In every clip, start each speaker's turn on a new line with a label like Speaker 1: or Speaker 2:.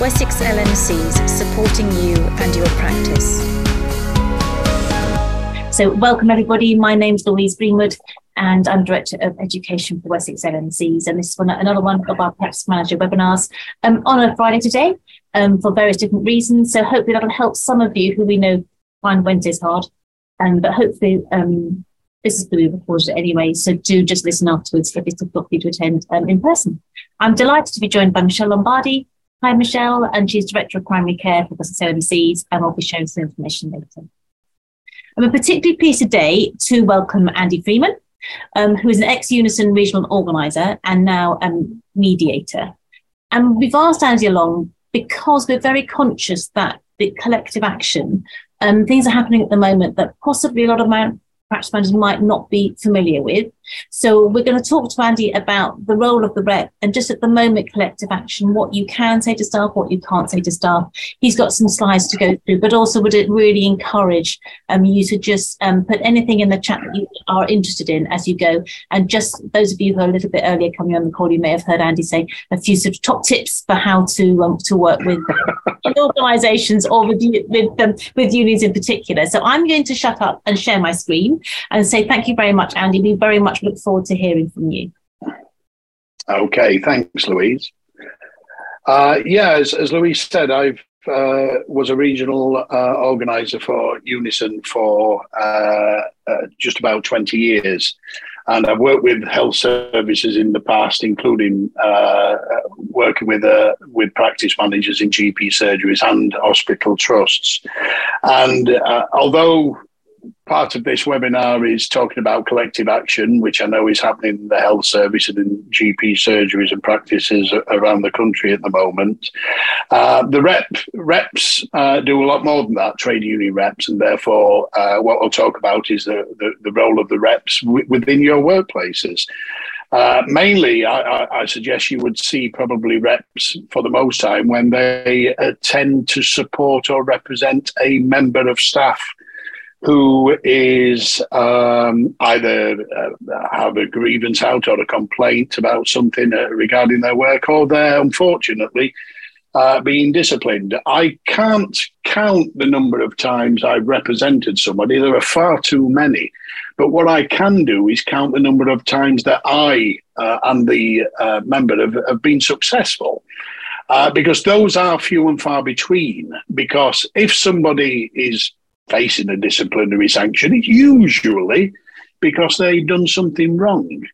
Speaker 1: Wessex LMCs supporting you and your practice.
Speaker 2: So, welcome everybody. My name is Louise Greenwood, and I'm Director of Education for Wessex LMCs. And this is one, another one of our Practice Manager webinars um, on a Friday today um, for various different reasons. So, hopefully, that'll help some of you who we know find Wednesdays hard. Um, but hopefully, um, this is going to be recorded anyway. So, do just listen afterwards if it's difficult for you to attend um, in person. I'm delighted to be joined by Michelle Lombardi, Hi, Michelle, and she's Director of Primary Care for the LMCs, and I'll be sharing some information later. I'm particularly pleased today to welcome Andy Freeman, um, who is an ex-Unison regional organiser and now a um, mediator. And we've asked Andy along because we're very conscious that the collective action, um, things are happening at the moment that possibly a lot of practice managers might not be familiar with. So we're going to talk to Andy about the role of the rep and just at the moment collective action, what you can say to staff, what you can't say to staff. He's got some slides to go through, but also would it really encourage um, you to just um, put anything in the chat that you are interested in as you go. And just those of you who are a little bit earlier coming on the call, you may have heard Andy say a few sort of top tips for how to um, to work with organisations or with with, um, with unions in particular. So I'm going to shut up and share my screen and say thank you very much, Andy. We very much look forward to hearing from you.
Speaker 3: Okay, thanks, Louise. Uh, yeah, as, as Louise said, I uh, was a regional uh, organizer for Unison for uh, uh, just about 20 years. And I've worked with health services in the past, including uh, working with with practice managers in GP surgeries and hospital trusts. And although part of this webinar is talking about collective action, which I know is happening in the health service and in GP surgeries and practices around the country at the moment. Uh, the rep reps uh, do a lot more than that, trade union reps, and therefore uh, what I'll talk about is the, the, the role of the reps within your workplaces. Uh, mainly, I, I, suggest you would see probably reps for the most time when they uh, tend to support or represent a member of staff who is um, either uh, have a grievance out or a complaint about something uh, regarding their work, or they're unfortunately uh, being disciplined. I can't count the number of times I've represented somebody. There are far too many. But what I can do is count the number of times that I uh, and the uh, member have, have been successful. Uh, because those are few and far between. Because if somebody is facing a disciplinary sanction, it's usually because they've done something wrong.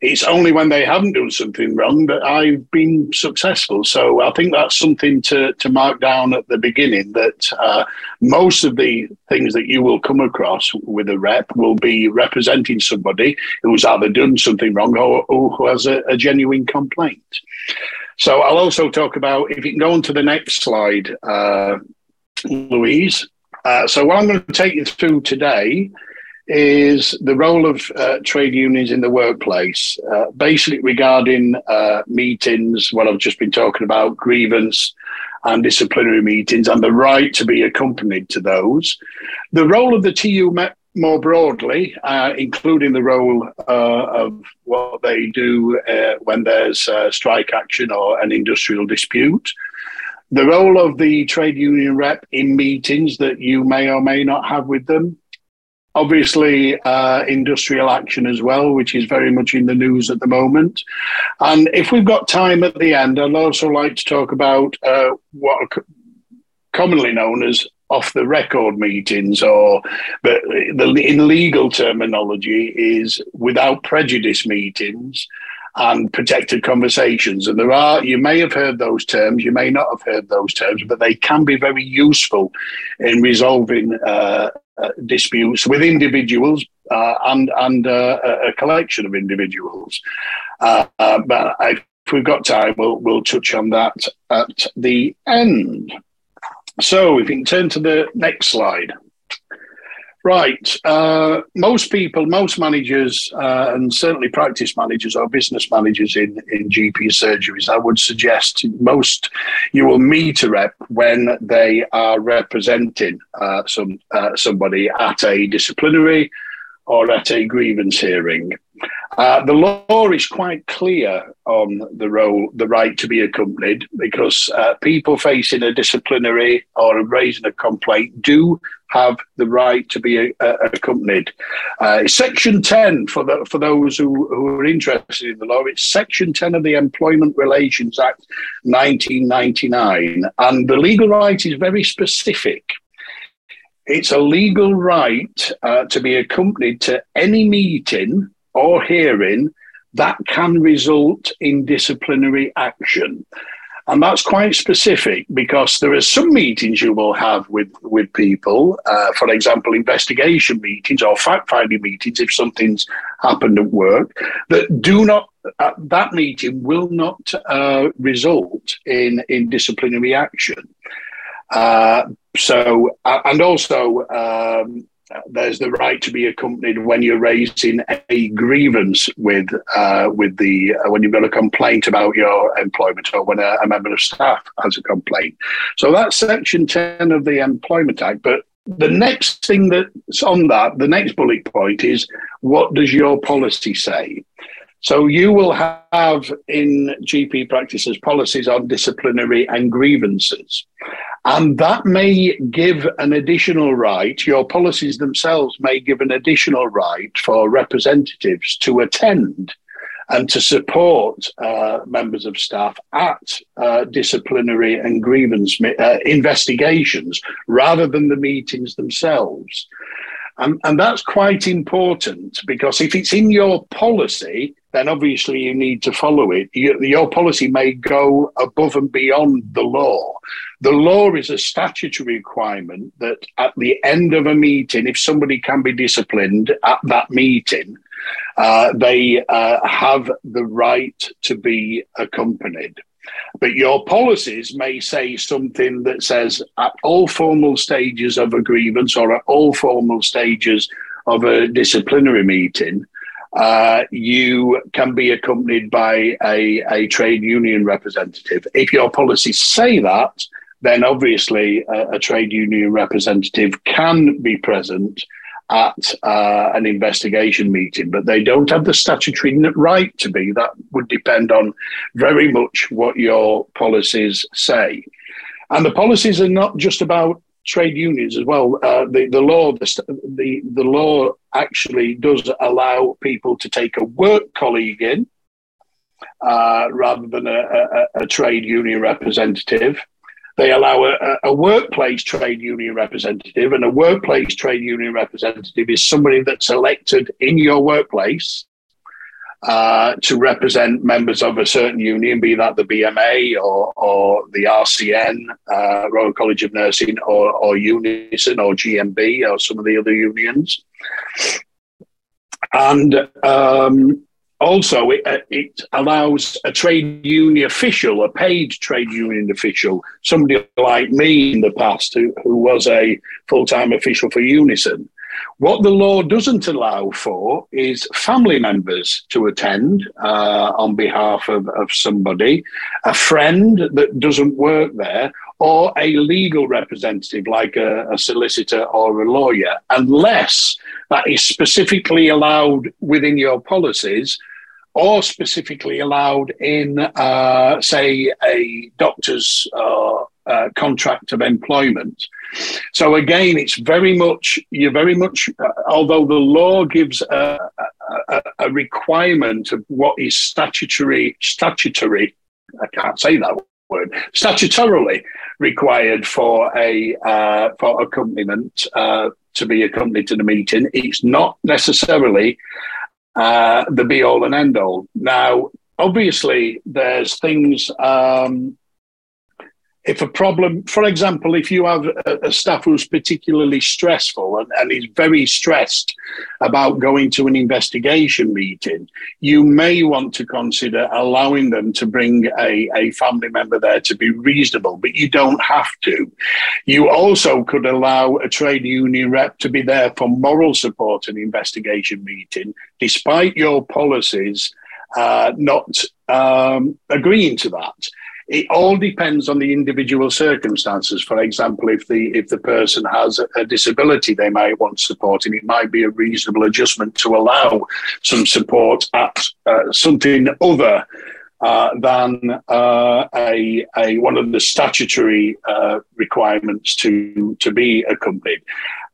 Speaker 3: It's only when they haven't done something wrong that I've been successful. So I think that's something to, to mark down at the beginning that uh, most of the things that you will come across with a rep will be representing somebody who's either done something wrong or, or who has a, a genuine complaint. So I'll also talk about, if you can go on to the next slide, uh, Louise. Uh, so, what I'm going to take you through today is the role of uh, trade unions in the workplace, uh, basically regarding uh, meetings, what I've just been talking about, grievance and disciplinary meetings, and the right to be accompanied to those. The role of the TU more broadly, uh, including the role of what they do when there's strike action or an industrial dispute the role of the trade union rep in meetings that you may or may not have with them. Obviously, uh, industrial action as well, which is very much in the news at the moment. And if we've got time at the end, I'd also like to talk about uh, what are commonly known as off the record meetings, or but the, in legal terminology is without prejudice meetings and protected conversations. And there are, you may have heard those terms, you may not have heard those terms, but they can be very useful in resolving uh, uh, disputes with individuals uh, and and uh, a collection of individuals. Uh, uh, but if we've got time, we'll we'll touch on that at the end. So if you can turn to the next slide. Right. Uh, most people, most managers, uh, and certainly practice managers or business managers in, in GP surgeries, I would suggest most you will meet a rep when they are representing uh, some uh, somebody at a disciplinary or at a grievance hearing. Uh, the law is quite clear on the role, the right to be accompanied, because uh, people facing a disciplinary or raising a complaint do have the right to be uh, accompanied. Uh, section 10, for, the, for those who, who are interested in the law, it's Section 10 of the Employment Relations Act 1999. And the legal right is very specific. It's a legal right uh, to be accompanied to any meeting or hearing that can result in disciplinary action. And that's quite specific because there are some meetings you will have with, with people, uh, for example, investigation meetings or fact finding meetings if something's happened at work, that do not, uh, that meeting will not uh, result in, in disciplinary action. Uh, so, uh, and also, um, there's the right to be accompanied when you're raising a grievance with uh, with the uh, when you've got a complaint about your employment or when a, a, member of staff has a complaint. So that's section 10 of the Employment Act. But the next thing that's on that, the next bullet point is what does your policy say? So you will have in GP practices policies on disciplinary and grievances. And that may give an additional right, your policies themselves may give an additional right for representatives to attend and to support uh, members of staff at uh, disciplinary and grievance uh, investigations rather than the meetings themselves. And, and that's quite important because if it's in your policy, then obviously you need to follow it. Your, policy may go above and beyond the law. The law is a statutory requirement that at the end of a meeting, if somebody can be disciplined at that meeting, uh, they uh, have the right to be accompanied. But your policies may say something that says at all formal stages of a grievance or at all formal stages of a disciplinary meeting, uh, you can be accompanied by a, a trade union representative. If your policies say that, then obviously a, a trade union representative can be present at uh, an investigation meeting, but they don't have the statutory right to be. That would depend on very much what your policies say. And the policies are not just about trade unions as well. Uh, the, the law the, the, law actually does allow people to take a work colleague in uh, rather than a, a, a trade union representative. They allow a, a, workplace trade union representative, and a workplace trade union representative is somebody that's elected in your workplace uh, to represent members of a certain union, be that the BMA or, or the RCN, uh, Royal College of Nursing, or, or Unison or GMB or some of the other unions. And um, also, it, uh, it, allows a trade union official, a paid trade union official, somebody like me in the past who, who was a full time official for Unison. What the law doesn't allow for is family members to attend uh, on behalf of, of somebody, a friend that doesn't work there, or a legal representative like a, a solicitor or a lawyer, unless that is specifically allowed within your policies or specifically allowed in, uh, say, a doctor's uh, uh, contract of employment. So again, it's very much you're very much. Uh, although the law gives a, a, a, requirement of what is statutory statutory, I can't say that word statutorily required for a uh, for accompaniment uh, to be accompanied to the meeting. It's not necessarily uh, the be all and end all. Now, obviously, there's things. Um, if a problem, for example, if you have a, a staff who's particularly stressful and, and is very stressed about going to an investigation meeting, you may want to consider allowing them to bring a, a family member there to be reasonable, but you don't have to. You also could allow a trade union rep to be there for moral support in the investigation meeting, despite your policies uh, not um, agreeing to that it all depends on the individual circumstances. For example, if the if the person has a, disability, they might want support, and it might be a reasonable adjustment to allow some support at uh, something other uh, than uh, a, a one of the statutory uh, requirements to to be accompanied.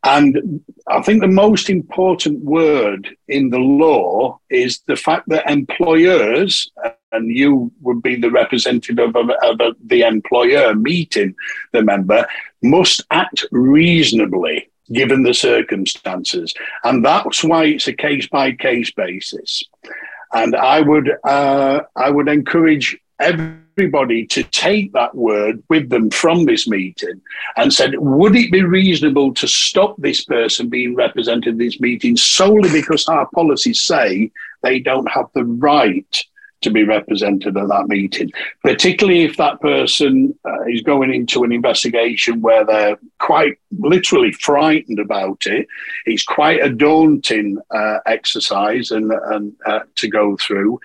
Speaker 3: And I think the most important word in the law is the fact that employers, and you would be the representative of, of the employer meeting the member, must act reasonably given the circumstances. And that's why it's a case by case basis. And I would, uh, I would encourage everybody to take that word with them from this meeting and said, would it be reasonable to stop this person being represented in this meeting solely because our policies say they don't have the right to be represented at that meeting, particularly if that person uh, is going into an investigation where they're quite literally frightened about it. It's quite a daunting uh, exercise and, and uh, to go through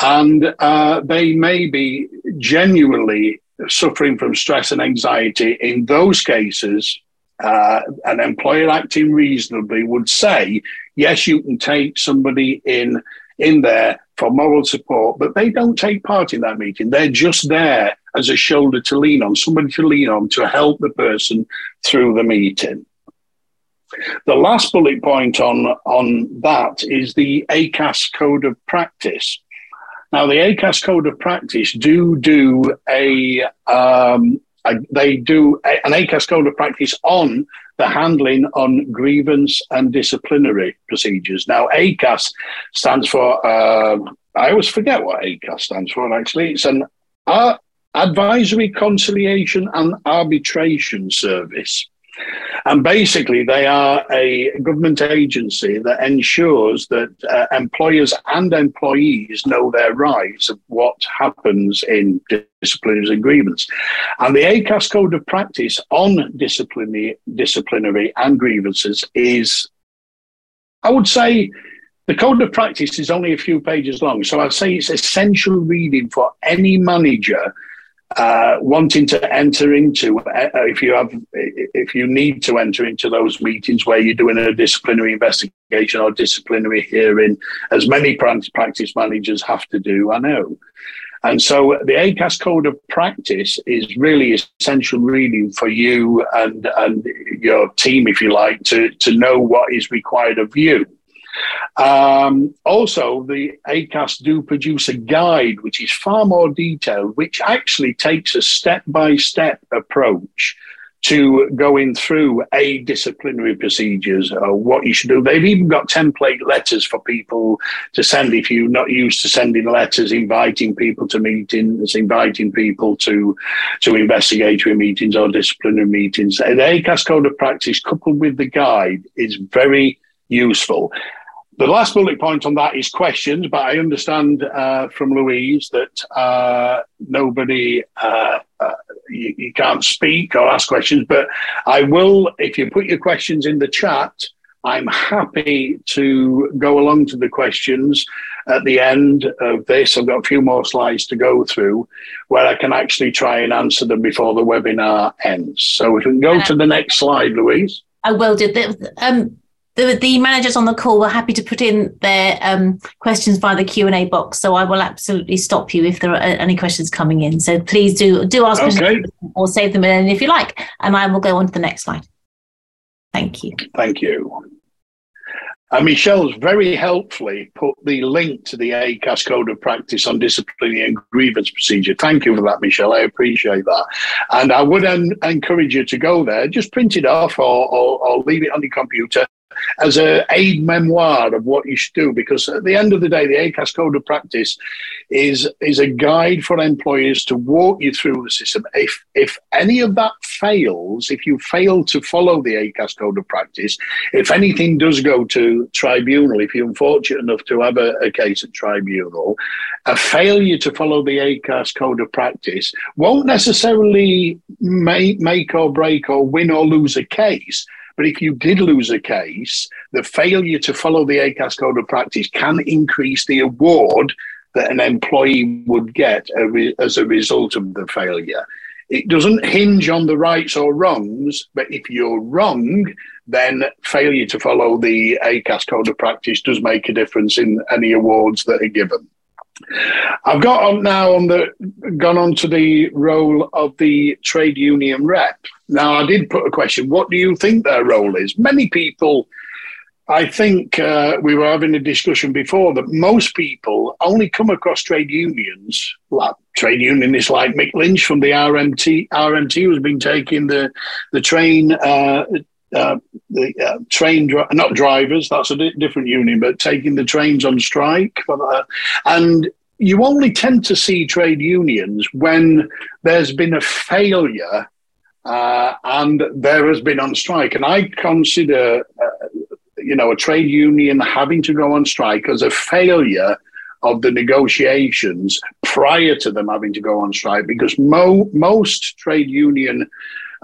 Speaker 3: and uh, they may be genuinely suffering from stress and anxiety. In those cases, uh, an employer acting reasonably would say, yes, you can take somebody in in there for moral support, but they don't take part in that meeting. They're just there as a shoulder to lean on, somebody to lean on to help the person through the meeting. The last bullet point on, on that is the ACAS code of practice. Now, the ACAS Code of Practice do do a, um, a they do a, an ACAS Code of Practice on the handling on grievance and disciplinary procedures. Now, ACAS stands for, uh, I always forget what ACAS stands for, actually. It's an uh, Advisory Conciliation and Arbitration Service. And basically, they are a government agency that ensures that uh, employers and employees know their rights of what happens in disciplinary agreements. And the ACAS Code of Practice on disciplinary, disciplinary and grievances is, I would say, the code of practice is only a few pages long, so I'd say it's essential reading for any manager uh, wanting to enter into uh, if you have if you need to enter into those meetings where you're doing a disciplinary investigation or disciplinary hearing as many practice managers have to do i know and so the ACAS code of practice is really essential reading for you and, and your team, if you like, to, to know what is required of you. Um, also, the ACAS do produce a guide which is far more detailed, which actually takes a step by step approach to going through a disciplinary procedures or what you should do. They've even got template letters for people to send if you're not used to sending letters, inviting people to meetings, inviting people to to investigatory meetings or disciplinary meetings. The ACAS code of practice coupled with the guide is very useful. The last bullet point on that is questions, but I understand uh, from Louise that uh, nobody, uh, uh, you, you, can't speak or ask questions, but I will, if you put your questions in the chat, I'm happy to go along to the questions at the end of this. I've got a few more slides to go through where I can actually try and answer them before the webinar ends. So we can go to the next slide, Louise.
Speaker 2: I will do. Um, the, the managers on the call were happy to put in their um, questions via the Q&A box. So I will absolutely stop you if there are any questions coming in. So please do do ask okay. questions or save them in if you like. And I will go on to the next slide. Thank you.
Speaker 3: Thank you. And Michelle's very helpfully put the link to the ACAS Code of Practice on Disciplinary and Grievance Procedure. Thank you for that, Michelle. I appreciate that. And I would en- encourage you to go there, just print it off or, or, or leave it on your computer as a aid memoir of what you should do. Because at the end of the day, the ACAS Code of Practice is is a guide for employers to walk you through the system. If if any of that fails, if you fail to follow the ACAS Code of Practice, if anything does go to tribunal, if you're unfortunate enough to have a, a case at tribunal, a failure to follow the ACAS Code of Practice won't necessarily make, make or break or win or lose a case but if you did lose a case, the failure to follow the ACAS code of practice can increase the award that an employee would get as a result of the failure. It doesn't hinge on the rights or wrongs, but if you're wrong, then failure to follow the ACAS code of practice does make a difference in any awards that are given. I've got on now on the gone on to the role of the trade union rep. Now I did put a question: What do you think their role is? Many people I think uh, we were having a discussion before that most people only come across trade unions, like trade unionists like Mick Lynch from the RMT, RMT who's been taking the the train. Uh, uh, the uh, train, dri- not drivers, that's a di- different union, but taking the trains on strike. And you only tend to see trade unions when there's been a failure uh, and there has been on strike. And I consider uh, you know, a trade union having to go on strike as a failure of the negotiations prior to them having to go on strike because mo- most trade union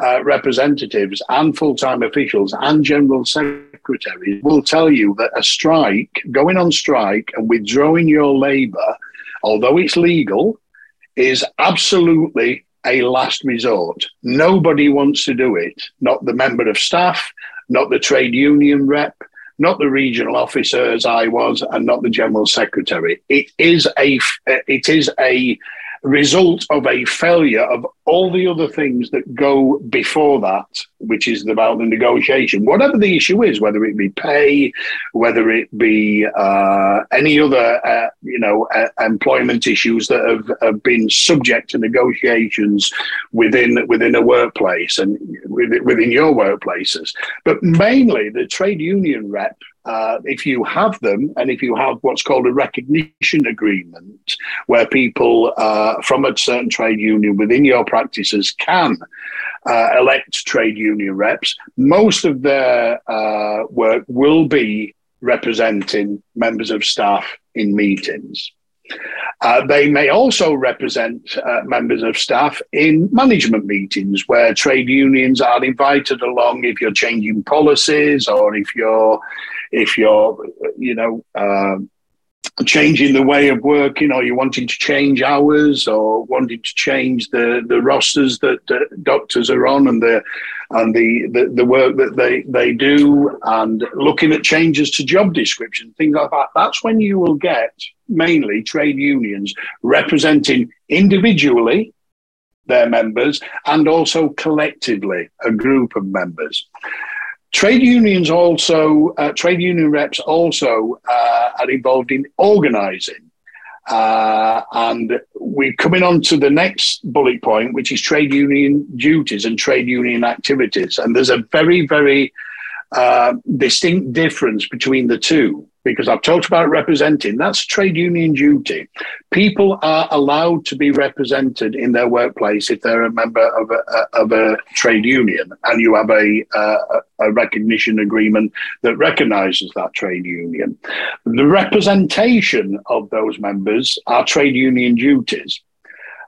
Speaker 3: uh, representatives and full-time officials and general secretaries will tell you that a strike, going on strike and withdrawing your labour, although it's legal, is absolutely a last resort. Nobody wants to do it, not the member of staff, not the trade union rep, not the regional officer as I was, and not the general secretary. It is a it is a result of a failure of all the other things that go before that, which is about the negotiation, whatever the issue is, whether it be pay, whether it be uh, any other, uh, you know, uh, employment issues that have, have, been subject to negotiations within within a workplace and within your workplaces. But mainly, the trade union rep uh, if you have them and if you have what's called a recognition agreement, where people uh, from a certain trade union within your practices can uh, elect trade union reps, most of their uh, work will be representing members of staff in meetings. Uh, they may also represent uh, members of staff in management meetings where trade unions are invited along if you're changing policies or if you're if you're, you know, uh, changing the way of working or you're wanting to change hours or wanting to change the, the rosters that uh, doctors are on and the and the, the, the work that they, they do and looking at changes to job description, things like that. That's when you will get mainly trade unions representing individually their members and also collectively a group of members. Trade unions also, uh, trade union reps also uh, are involved in organising. Uh, and we're coming on to the next bullet point, which is trade union duties and trade union activities. And there's a very, very uh, distinct difference between the two because I've talked about representing. That's trade union duty. People are allowed to be represented in their workplace if they're a member of a, of a trade union and you have a, a, a recognition agreement that recognizes that trade union. The representation of those members are trade union duties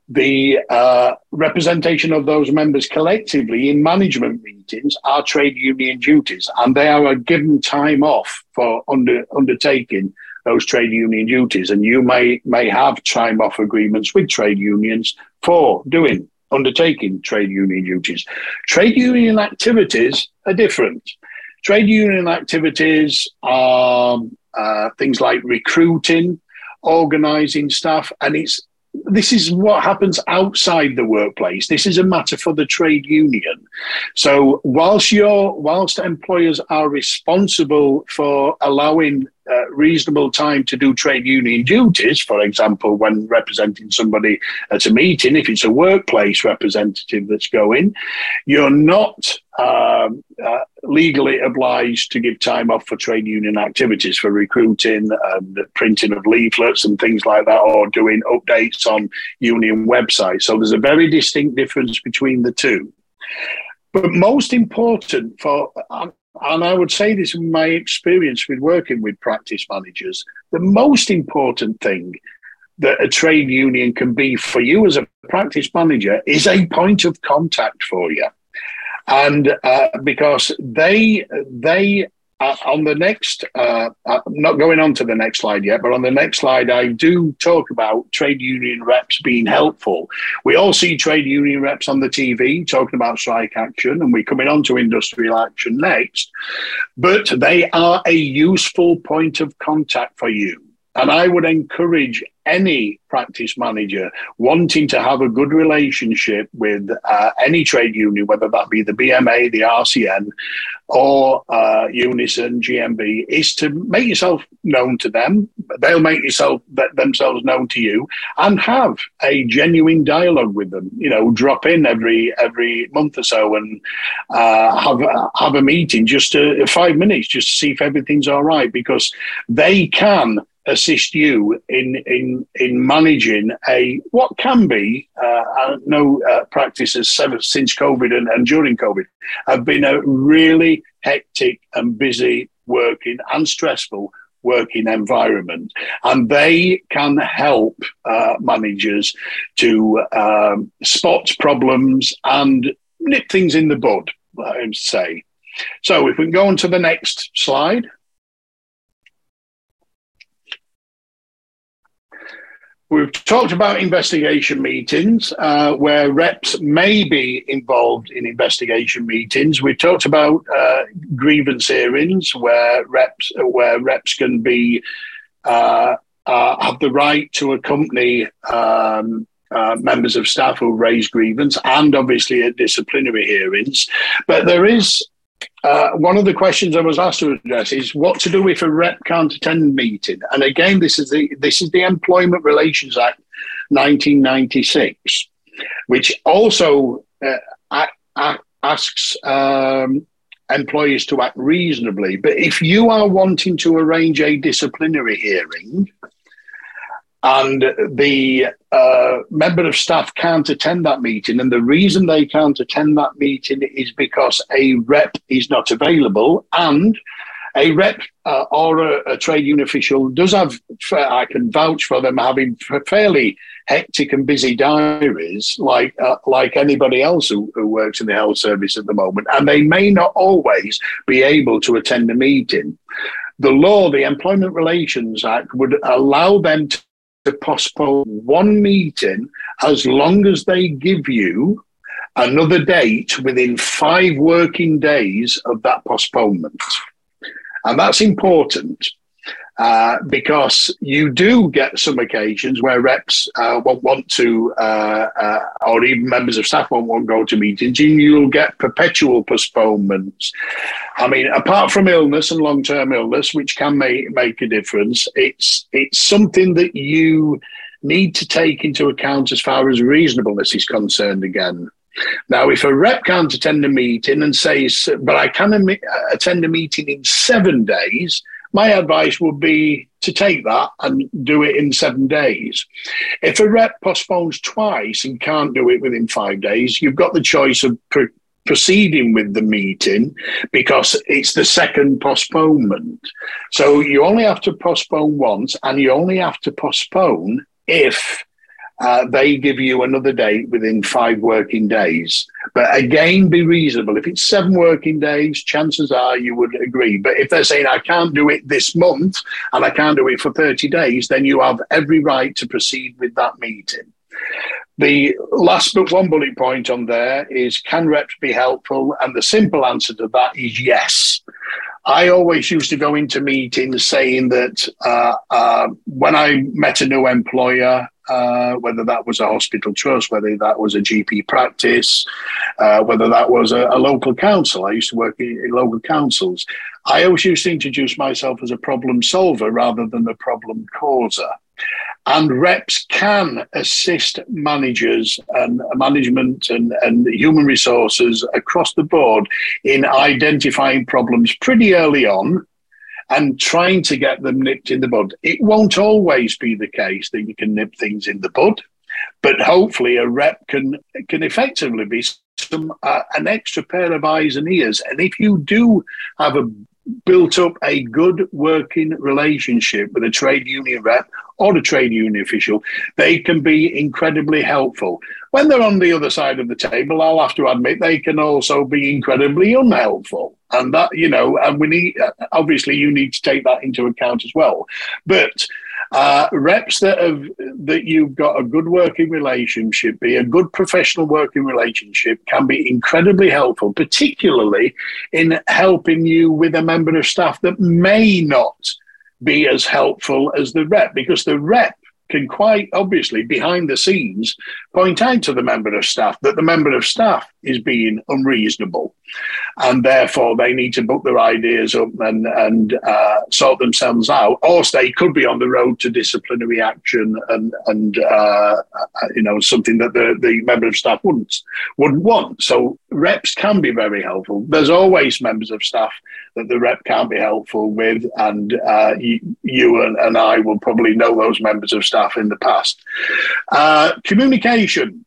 Speaker 3: the uh, representation of those members collectively in management meetings are trade union duties, and they are given time off for under, undertaking those trade union duties. And you may may have time off agreements with trade unions for doing undertaking trade union duties. Trade union activities are different. Trade union activities are uh, things like recruiting, organising staff, and it's this is what happens outside the workplace. This is a matter for the trade union. So whilst you're, whilst employers are responsible for allowing uh, reasonable time to do trade union duties, for example, when representing somebody at a meeting, if it's a workplace representative that's going, you're not um, uh, legally obliged to give time off for trade union activities for recruiting and printing of leaflets and things like that, or doing updates on union websites. So there's a very distinct difference between the two. But most important for, and I would say this in my experience with working with practice managers, the most important thing that a trade union can be for you as a practice manager is a point of contact for you. And uh, because they they uh, on the next, uh, I'm uh, not going on to the next slide yet, but on the next slide, I do talk about trade union reps being helpful. We all see trade union reps on the TV talking about strike action, and we're coming on to industrial action next, but they are a useful point of contact for you. And I would encourage any practice manager wanting to have a good relationship with uh, any trade union, whether that be the BMA, the RCN, or uh, Unison, GMB, is to make yourself known to them. They'll make yourself themselves known to you, and have a genuine dialogue with them. You know, drop in every every month or so and uh, have have a meeting, just to, five minutes, just to see if everything's all right, because they can assist you in in in managing a what can be uh, no uh, practices since COVID and, and during COVID have been a really hectic and busy working and stressful working environment, and they can help uh, managers to um, spot problems and nip things in the bud. I would say. So, if we can go on to the next slide. We've talked about investigation meetings uh, where reps may be involved in investigation meetings. We've talked about uh, grievance hearings where reps where reps can be uh, uh have the right to accompany um, uh, members of staff who raise grievance, and obviously at disciplinary hearings. But there is uh, one of the questions I was asked to address is what to do if a rep can't attend meeting. And again, this is the this is the Employment Relations Act, 1996, which also uh, asks um, employers to act reasonably. But if you are wanting to arrange a disciplinary hearing, and the uh, member of staff can't attend that meeting. And the reason they can't attend that meeting is because a rep is not available and a rep uh, or a, a, trade union official does have, I can vouch for them having fairly hectic and busy diaries, like uh, like anybody else who, who works in the health service at the moment, and they may not always be able to attend a meeting. The law, the Employment Relations Act, would allow them to postpone one meeting as long as they give you another date within five working days of that postponement. And that's important uh, because you do get some occasions where reps uh, won't want to, uh, uh, or even members of staff won't want to go to meetings, and you'll get perpetual postponements. I mean, apart from illness and long-term illness, which can make make a difference, it's it's something that you need to take into account as far as reasonableness is concerned. Again. Now, if a rep can't attend a meeting and says, but I can attend a meeting in seven days, my advice would be to take that and do it in seven days. If a rep postpones twice and can't do it within five days, you've got the choice of proceeding with the meeting because it's the second postponement. So you only have to postpone once and you only have to postpone if uh, they give you another date within five working days. But again, be reasonable. If it's seven working days, chances are you would agree. But if they're saying, I can't do it this month and I can't do it for 30 days, then you have every right to proceed with that meeting. The last but one bullet point on there is can reps be helpful? And the simple answer to that is yes. I always used to go into meetings saying that uh, uh, when I met a new employer, uh, whether that was a hospital trust, whether that was a GP practice, uh, whether that was a, a, local council. I used to work in, in, local councils. I always used to introduce myself as a problem solver rather than a problem causer. And reps can assist managers and management and, and human resources across the board in identifying problems pretty early on and trying to get them nipped in the bud. It won't always be the case that you can nip things in the bud, but hopefully a rep can can effectively be some uh, an extra pair of eyes and ears. And if you do have a built up a good working relationship with a trade union rep or a trade union official, they can be incredibly helpful. When they're on the other side of the table, I'll have to admit they can also be incredibly unhelpful. And that, you know, and we need, obviously, you need to take that into account as well. But uh, reps that have that you've got a good working relationship, be a good professional working relationship, can be incredibly helpful, particularly in helping you with a member of staff that may not be as helpful as the rep, because the rep can quite obviously behind the scenes point out to the member of staff that the member of staff is being unreasonable and therefore they need to book their ideas up and, and uh, sort themselves out or they could be on the road to disciplinary action and, and uh, you know something that the, the member of staff wouldn't wouldn't want. So reps can be very helpful. There's always members of staff that the rep can't be helpful with and uh, you, you and, and, I will probably know those members of staff in the past. Uh, communication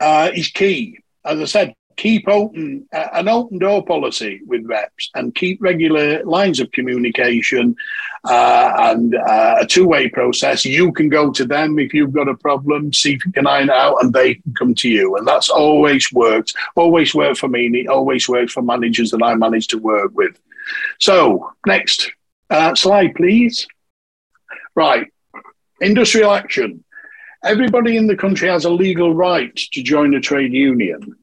Speaker 3: uh, is key. As I said, keep open uh, an open door policy with reps and keep regular lines of communication uh, and uh, a two-way process. You can go to them if you've got a problem see if you can iron out and they can come to you. And that's always worked always worked for me and it always worked for managers that i managed to work with so next uh, slide please right industrial action everybody in the country has a legal right to join a trade union.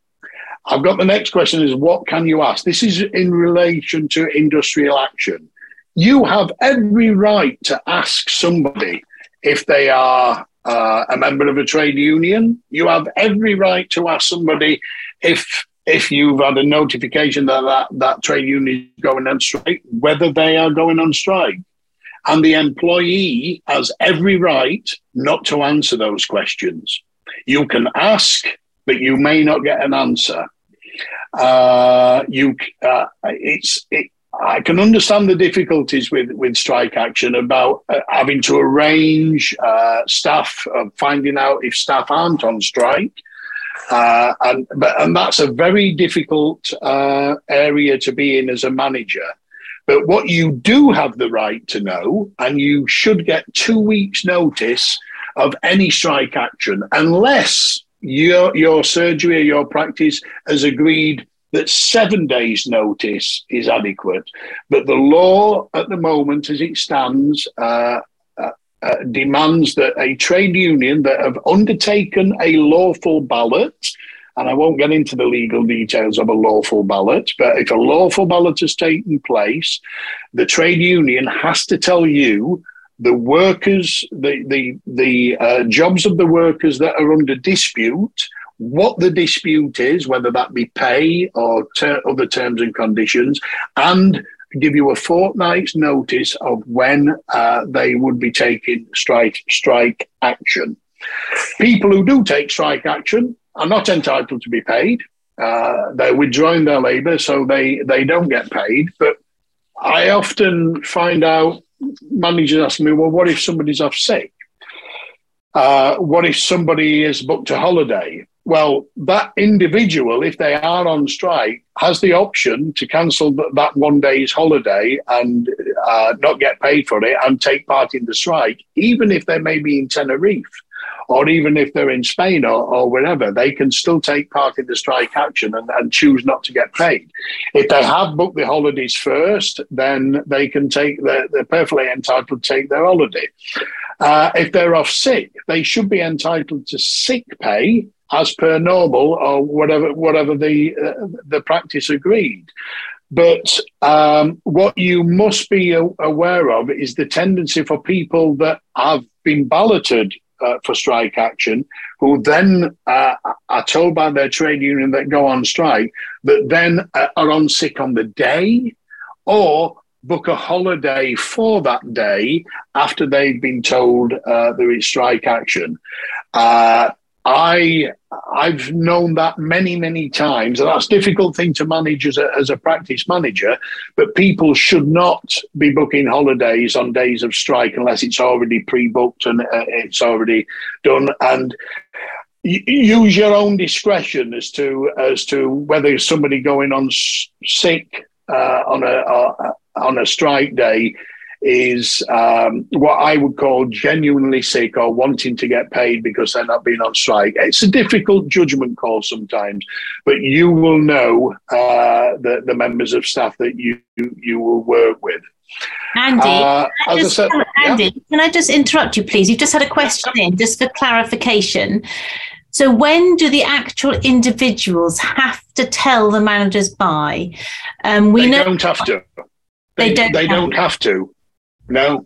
Speaker 3: I've got the next question is what can you ask? This is in relation to industrial action. You have every right to ask somebody if they are uh, a member of a trade union. You have every right to ask somebody if if you've had a notification that that, that trade union is going on strike, whether they are going on strike. And the employee has every right not to answer those questions. You can ask, but you may not get an answer. Uh, you, uh, it's, it, I can understand the difficulties with, with strike action about uh, having to arrange uh, staff, finding out if staff aren't on strike. Uh, and but and that's a very difficult uh, area to be in as a manager. But what you do have the right to know, and you should get two weeks' notice of any strike action, unless your your surgery or your practice has agreed that seven days' notice is adequate. But the law at the moment, as it stands, uh, uh, demands that a trade union that have undertaken a lawful ballot and I won't get into the legal details of a lawful ballot, but if a lawful ballot has taken place, the trade union has to tell you the workers, the the the uh, jobs of the workers that are under dispute, what the dispute is, whether that be pay or ter- other terms and conditions, and give you a fortnight's notice of when uh, they would be taking strike strike action. People who do take strike action are not entitled to be paid. Uh, they're withdrawing their labour, so they, they don't get paid. But I often find out managers ask me, well, what if somebody's off sick? Uh, what if somebody is booked a holiday? Well, that individual, if they are on strike, has the option to cancel that one day's holiday and uh, not get paid for it and take part in the strike, even if they may be in Tenerife or even if they're in Spain or, or wherever, they can still take part in the strike action and, and choose not to get paid. If they have booked the holidays first, then they can take, they're, they're perfectly entitled to take their holiday. Uh, if they're off sick, they should be entitled to sick pay as per normal or whatever whatever the uh, the practice agreed. But um, what you must be aware of is the tendency for people that have been balloted uh, for strike action, who then uh, are told by their trade union that go on strike, that then uh, are on sick on the day or book a holiday for that day after they've been told uh, there is strike action. Uh, I I've known that many many times, and that's a difficult thing to manage as a, as a practice manager. But people should not be booking holidays on days of strike unless it's already pre-booked and uh, it's already done. And use your own discretion as to as to whether somebody going on sick uh, on a uh, on a strike day is um, what I would call genuinely sick or wanting to get paid because they're not being on strike. It's a difficult judgment call sometimes, but you will know uh, the, the members of staff that you you will work with.
Speaker 2: Andy, uh, can just, said, Andy, yeah. can I just interrupt you, please? You've just had a question in, just for clarification. So, when do the actual individuals have to tell the managers by?
Speaker 3: Um, we they know don't have to. They, they don't. They have don't have to. No.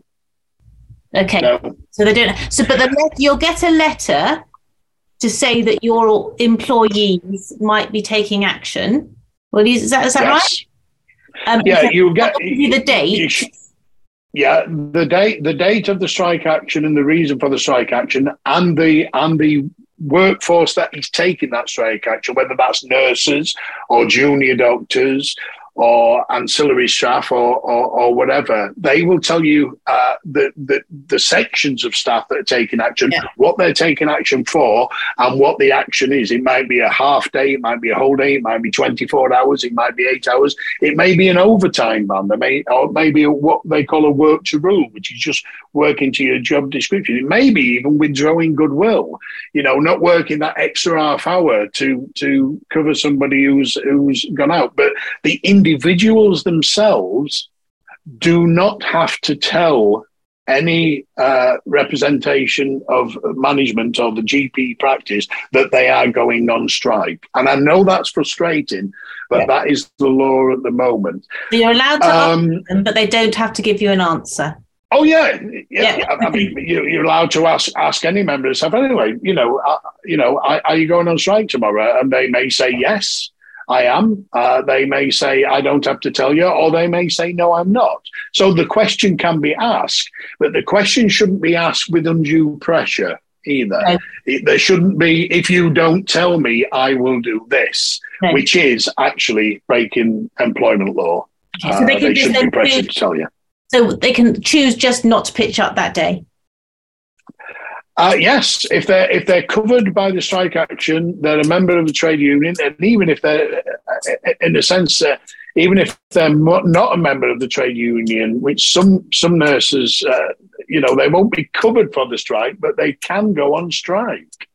Speaker 2: Okay. No. So they don't. So, but the, you'll get a letter to say that your employees might be taking action. Well, is that is that yes.
Speaker 3: right? Um, yeah, you get
Speaker 2: the date. Sh-
Speaker 3: yeah, the date, the date of the strike action, and the reason for the strike action, and the and the workforce that is taking that strike action, whether that's nurses or junior doctors or ancillary staff or, or, or, whatever, they will tell you uh, the, the, the sections of staff that are taking action, yeah. what they're taking action for, and what the action is. It might be a half day, it might be a whole day, it might be 24 hours, it might be eight hours, it may be an overtime ban, there may, or maybe what they call a work to rule, which is just working to your job description. It may be even withdrawing goodwill, you know, not working that extra half hour to to cover somebody who's who's gone out. But the individuals themselves do not have to tell any uh, representation of management or the GP practice that they are going on strike. And I know that's frustrating, but yeah. that is the law at the moment.
Speaker 2: You're allowed to um, ask them, but they don't have to give you an answer.
Speaker 3: Oh yeah, yeah. yeah. I mean, you, are allowed to ask ask any member of staff anyway. You know, uh, you know, are, are, you going on strike tomorrow? And they may say yes, I am. Uh, they may say I don't have to tell you, or they may say no, I'm not. So the question can be asked, but the question shouldn't be asked with undue pressure either. Right. It, there shouldn't be if you don't tell me, I will do this, right. which is actually breaking employment law. Okay, so they, uh, they shouldn't be pressured to tell you.
Speaker 2: So they can choose just not to pitch up that day.
Speaker 3: Uh, yes, if they're if they're covered by the strike action, they're a member of the trade union, and even if they're, uh, in a sense, uh, even if they're not a member of the trade union, which some some nurses, uh, you know, they won't be covered for the strike, but they can go on strike.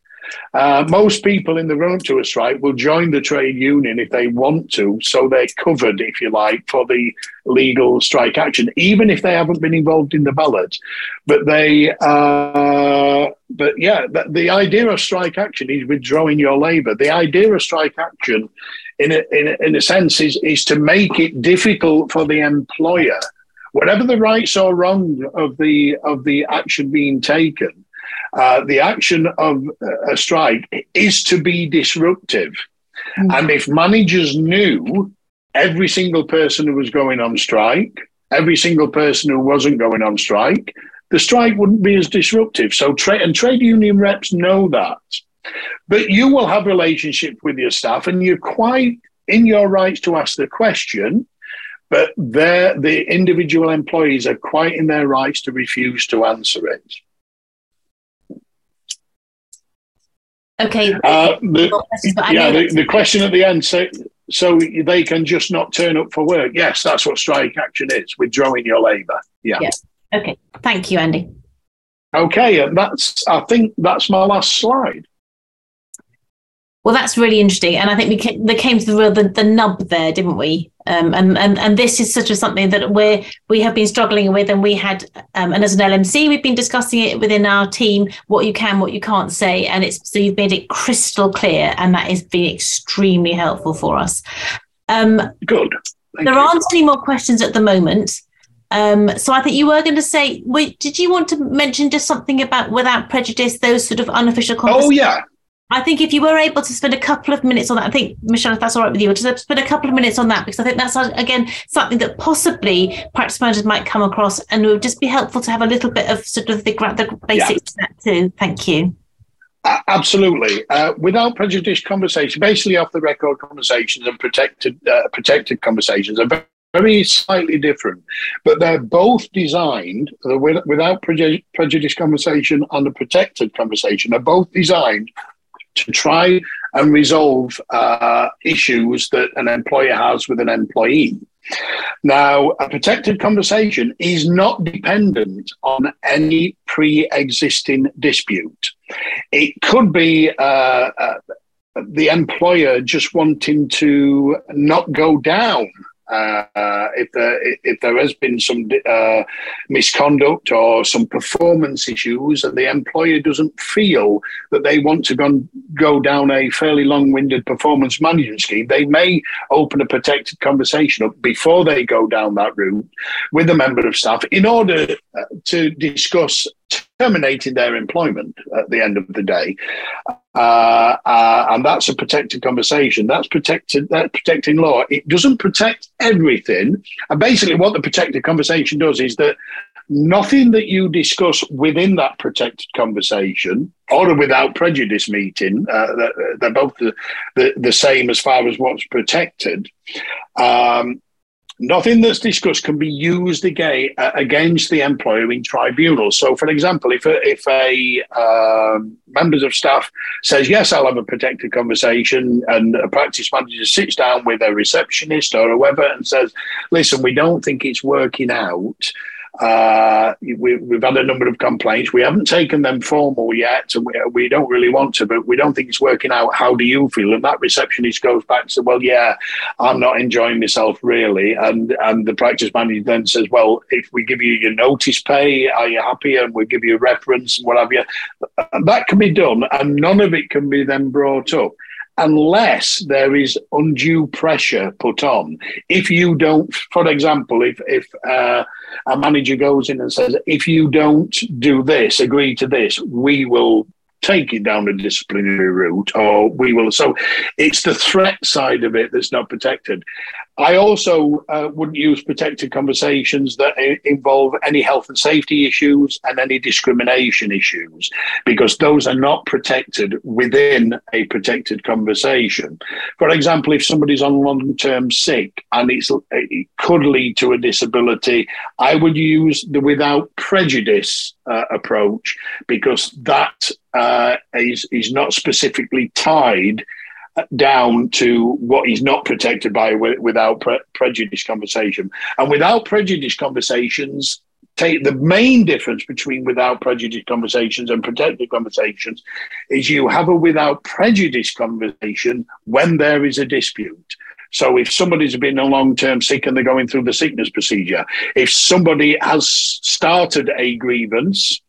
Speaker 3: Uh, most people in the run up to a strike will join the trade union if they want to, so they're covered, if you like, for the legal strike action, even if they haven't been involved in the ballot. But they, uh, but yeah, the, the, idea of strike action is withdrawing your labour. The idea of strike action, in a, in a, in a sense, is is to make it difficult for the employer, whatever the rights or wrong of the of the action being taken uh, the action of a strike is to be disruptive. Mm-hmm. And if managers knew every single person who was going on strike, every single person who wasn't going on strike, the strike wouldn't be as disruptive. So, tra- and trade union reps know that. But you will have relationship with your staff, and you're quite in your rights to ask the question. But the individual employees are quite in their rights to refuse to answer it.
Speaker 2: Okay.
Speaker 3: Uh, the, yeah, the, the question at the end, so, so they can just not turn up for work. Yes, that's what strike action is, withdrawing your labour. Yeah. yeah.
Speaker 2: Okay. Thank you, Andy.
Speaker 3: Okay, and that's I think that's my last slide.
Speaker 2: Well, that's really interesting, and I think we came, came to the real the, the nub there, didn't we? Um, and and and this is such a something that we we have been struggling with, and we had, um, and as an LMC, we've been discussing it within our team, what you can, what you can't say, and it's so you've made it crystal clear, and that has been extremely helpful for us.
Speaker 3: Um, Good.
Speaker 2: Thank there you. aren't any more questions at the moment. Um, so I think you were going to say, wait, did you want to mention just something about without prejudice, those sort of unofficial conversations?
Speaker 3: Oh yeah,
Speaker 2: I think if you were able to spend a couple of minutes on that, I think Michelle, if that's all right with you, just spend a couple of minutes on that because I think that's again something that possibly practice managers might come across, and it would just be helpful to have a little bit of sort of the, the basics yeah. that too. Thank you.
Speaker 3: Uh, absolutely, uh, without prejudice conversation, basically off the record conversations and protected uh, protected conversations are very slightly different, but they're both designed the without prejudice conversation and a protected conversation are both designed to try and resolve uh, issues that an employer has with an employee. Now, a protected conversation is not dependent on any pre existing dispute. It could be uh, uh, the employer just wanting to not go down uh, if there if there has been some uh, misconduct or some performance issues, and the employer doesn't feel that they want to go, go down a fairly long-winded performance management scheme, they may open a protected conversation up before they go down that route with a member of staff in order uh, to discuss terminating their employment at the end of the day. Uh, uh, and that's a protected conversation. That's protected. That's protecting law. It doesn't protect everything. And basically, what the protected conversation does is that nothing that you discuss within that protected conversation or a without prejudice meeting, uh, they're both the, the, the, same as far as what's protected. Um, Nothing that's discussed can be used again, uh, against the employer in tribunals. So, for example, if a, if a um, members of staff says yes, I'll have a protected conversation, and a practice manager sits down with a receptionist or whoever and says, "Listen, we don't think it's working out." Uh, we, have had a number of complaints. We haven't taken them formal yet, and we, we, don't really want to, but we don't think it's working out. How do you feel? And that receptionist goes back and says, "Well, yeah, I'm not enjoying myself really." And and the practice manager then says, "Well, if we give you your notice pay, are you happy? And we give you a reference and what have you." That can be done, and none of it can be then brought up unless there is undue pressure put on. If you don't, for example, if if uh, a manager goes in and says, if you don't do this, agree to this, we will take it down a disciplinary route or we will. So it's the threat side of it that's not protected. I also uh, wouldn't use protected conversations that involve any health and safety issues and any discrimination issues, because those are not protected within a protected conversation. For example, if somebody's on long term sick and it could lead to a disability, I would use the without prejudice uh, approach because that uh, is is not specifically tied down to what is not protected by without pre- prejudice conversation. And without prejudice conversations, take the main difference between without prejudice conversations and protected conversations is you have a without prejudice conversation when there is a dispute. So if somebody's been a long term sick and they're going through the sickness procedure, if somebody has started a grievance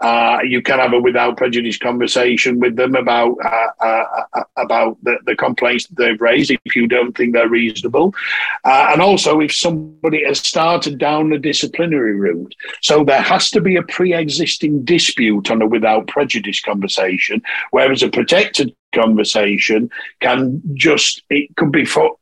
Speaker 3: uh, you can have a without prejudice conversation with them about uh, uh, uh about the, the, complaints that they've raised if you don't think they're reasonable, uh, and also if somebody has started down the disciplinary route. So there has to be a pre-existing dispute on a without prejudice conversation, whereas a protected conversation can just it could be for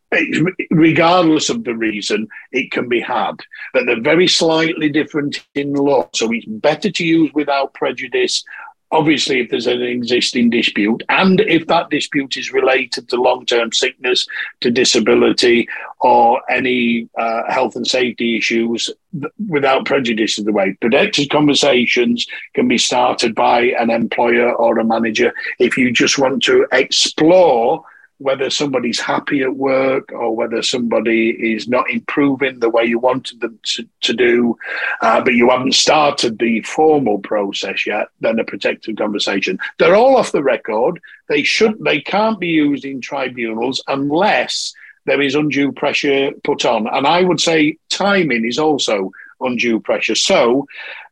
Speaker 3: regardless of the reason it can be had. But they're very slightly different in law so it's better to use without prejudice obviously if there's an existing dispute and if that dispute is related to long-term sickness to disability or any uh, health and safety issues without prejudice is the way. Protected conversations can be started by an employer or a manager if you just want to explore whether somebody's happy at work or whether somebody is not improving the way you wanted them to, to do, uh, but you haven't started the formal process yet, then a protective conversation. They're all off the record. They should, they can't be used in tribunals unless there is undue pressure put on. And I would say timing is also undue pressure. So,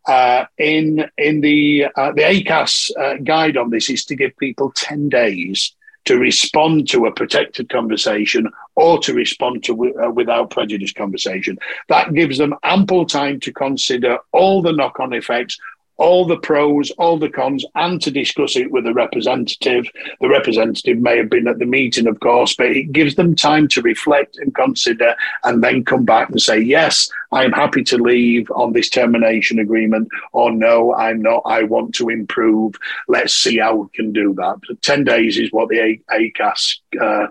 Speaker 3: uh, in in the uh, the ACAS uh, guide on this is to give people ten days to respond to a protected conversation or to respond to uh, without prejudice conversation. That gives them ample time to consider all the knock on effects, all the pros, all the cons, and to discuss it with a representative. The representative may have been at the meeting, of course, but it gives them time to reflect and consider and then come back and say, yes, I'm happy to leave on this termination agreement, or no, I'm not, I want to improve. Let's see how we can do that. But 10 days is what the ACAS, uh,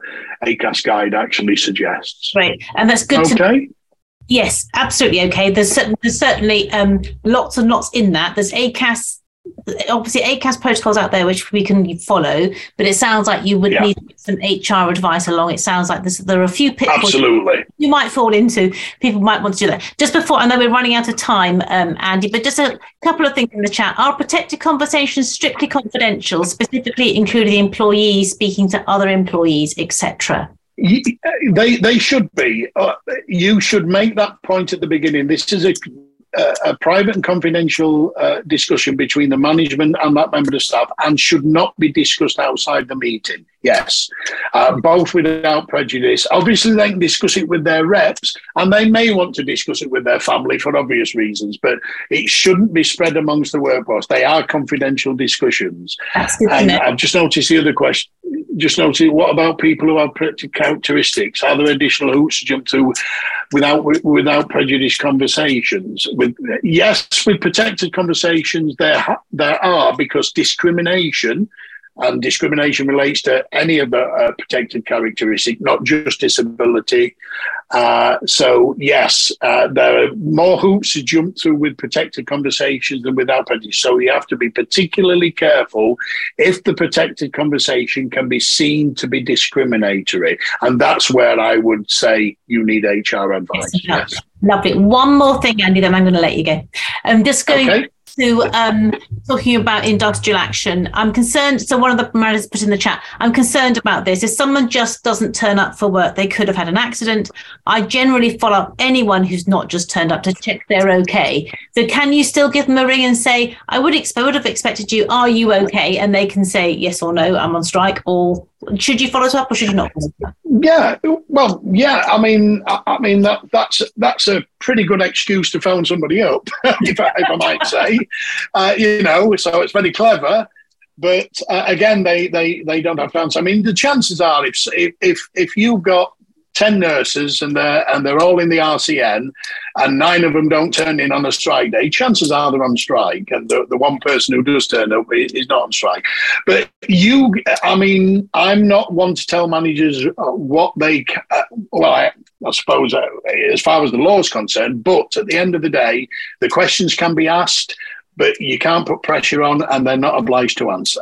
Speaker 3: ACAS guide actually suggests.
Speaker 2: Right. And that's good okay. to Yes, absolutely. Okay. There's, there's certainly um, lots and lots in that. There's ACAS obviously ACAS protocols out there which we can follow, but it sounds like you would yeah. need some HR advice along. It sounds like this, there are a few pitfalls
Speaker 3: Absolutely.
Speaker 2: you might fall into. People might want to do that. Just before, I know we're running out of time, um, Andy, but just a couple of things in the chat. Are protected conversations strictly confidential, specifically including the employees speaking to other employees, etc.?
Speaker 3: They they should be. Uh, you should make that point at the beginning. This is a a, private and confidential uh, discussion between the management and that member of staff and should not be discussed outside the meeting. Yes, uh, both without prejudice. Obviously, they can discuss it with their reps and they may want to discuss it with their family for obvious reasons, but it shouldn't be spread amongst the workforce. They are confidential discussions. and I've just noticed the other question. Just noticed what about people who have protected characteristics? Are there additional hoops to jump through without without prejudice conversations? With yes, with protected conversations, there there are because discrimination and discrimination relates to any of the uh, protected characteristic, not just disability. Uh, so yes, uh, there are more hoops to jump through with protected conversations than without prejudice. So you have to be particularly careful if the protected conversation can be seen to be discriminatory, and that's where I would say you need HR advice. Yes.
Speaker 2: Lovely. One more thing, Andy, then I'm going to let you go. Um, just going okay to um, talking about industrial action, I'm concerned. So one of the managers put in the chat, I'm concerned about this. If someone just doesn't turn up for work, they could have had an accident. I generally follow up anyone who's not just turned up to check they're okay. So can you still give them a ring and say, I would, I would have expected you, are you okay? And they can say yes or no, I'm on strike, or should you follow us up or should you not?
Speaker 3: Yeah, well, yeah. I mean, I, I, mean that that's that's a pretty good excuse to phone somebody up, if, I, if I might say. Uh, you know, so it's very clever. But uh, again, they, they they don't have answer. I mean, the chances are, if if if you've got 10 nurses and they're, and they're all in the RCN and nine of them don't turn in on a strike day, chances are they're on strike. And the, the one person who does turn up is not on strike. But you, I mean, I'm not one to tell managers what they, uh, well, I, I suppose uh, as far as the law is concerned, but at the end of the day, the questions can be asked, but you can't put pressure on and they're not obliged to answer.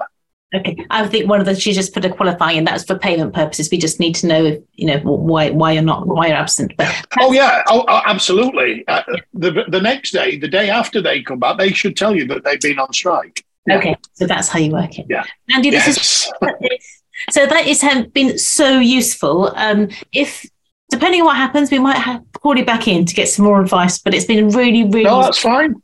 Speaker 2: Okay, I think one of the she just put a qualifying in. That's for payment purposes. We just need to know, if, you know, why why you're not why you're absent. But
Speaker 3: oh yeah, oh, oh absolutely. Uh, the the next day, the day after they come back, they should tell you that they've been on strike.
Speaker 2: Yeah. Okay, so that's how you work it.
Speaker 3: Yeah,
Speaker 2: Andy, this yes. is so that has been so useful. Um, if depending on what happens, we might have call you back in to get some more advice. But it's been really, really.
Speaker 3: No, that's fine.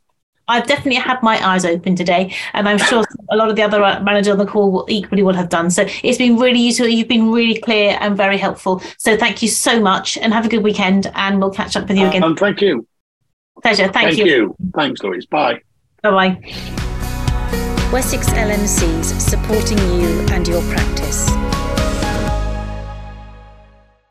Speaker 2: I've definitely had my eyes open today, and I'm sure a lot of the other uh, managers on the call will equally will have done. So it's been really useful. You've been really clear and very helpful. So thank you so much, and have a good weekend. And we'll catch up with you again.
Speaker 3: And thank you.
Speaker 2: Pleasure. Thank,
Speaker 3: thank
Speaker 2: you.
Speaker 3: you. Thanks, Louise. Bye.
Speaker 2: Bye bye.
Speaker 1: Wessex LMCs supporting you and your practice.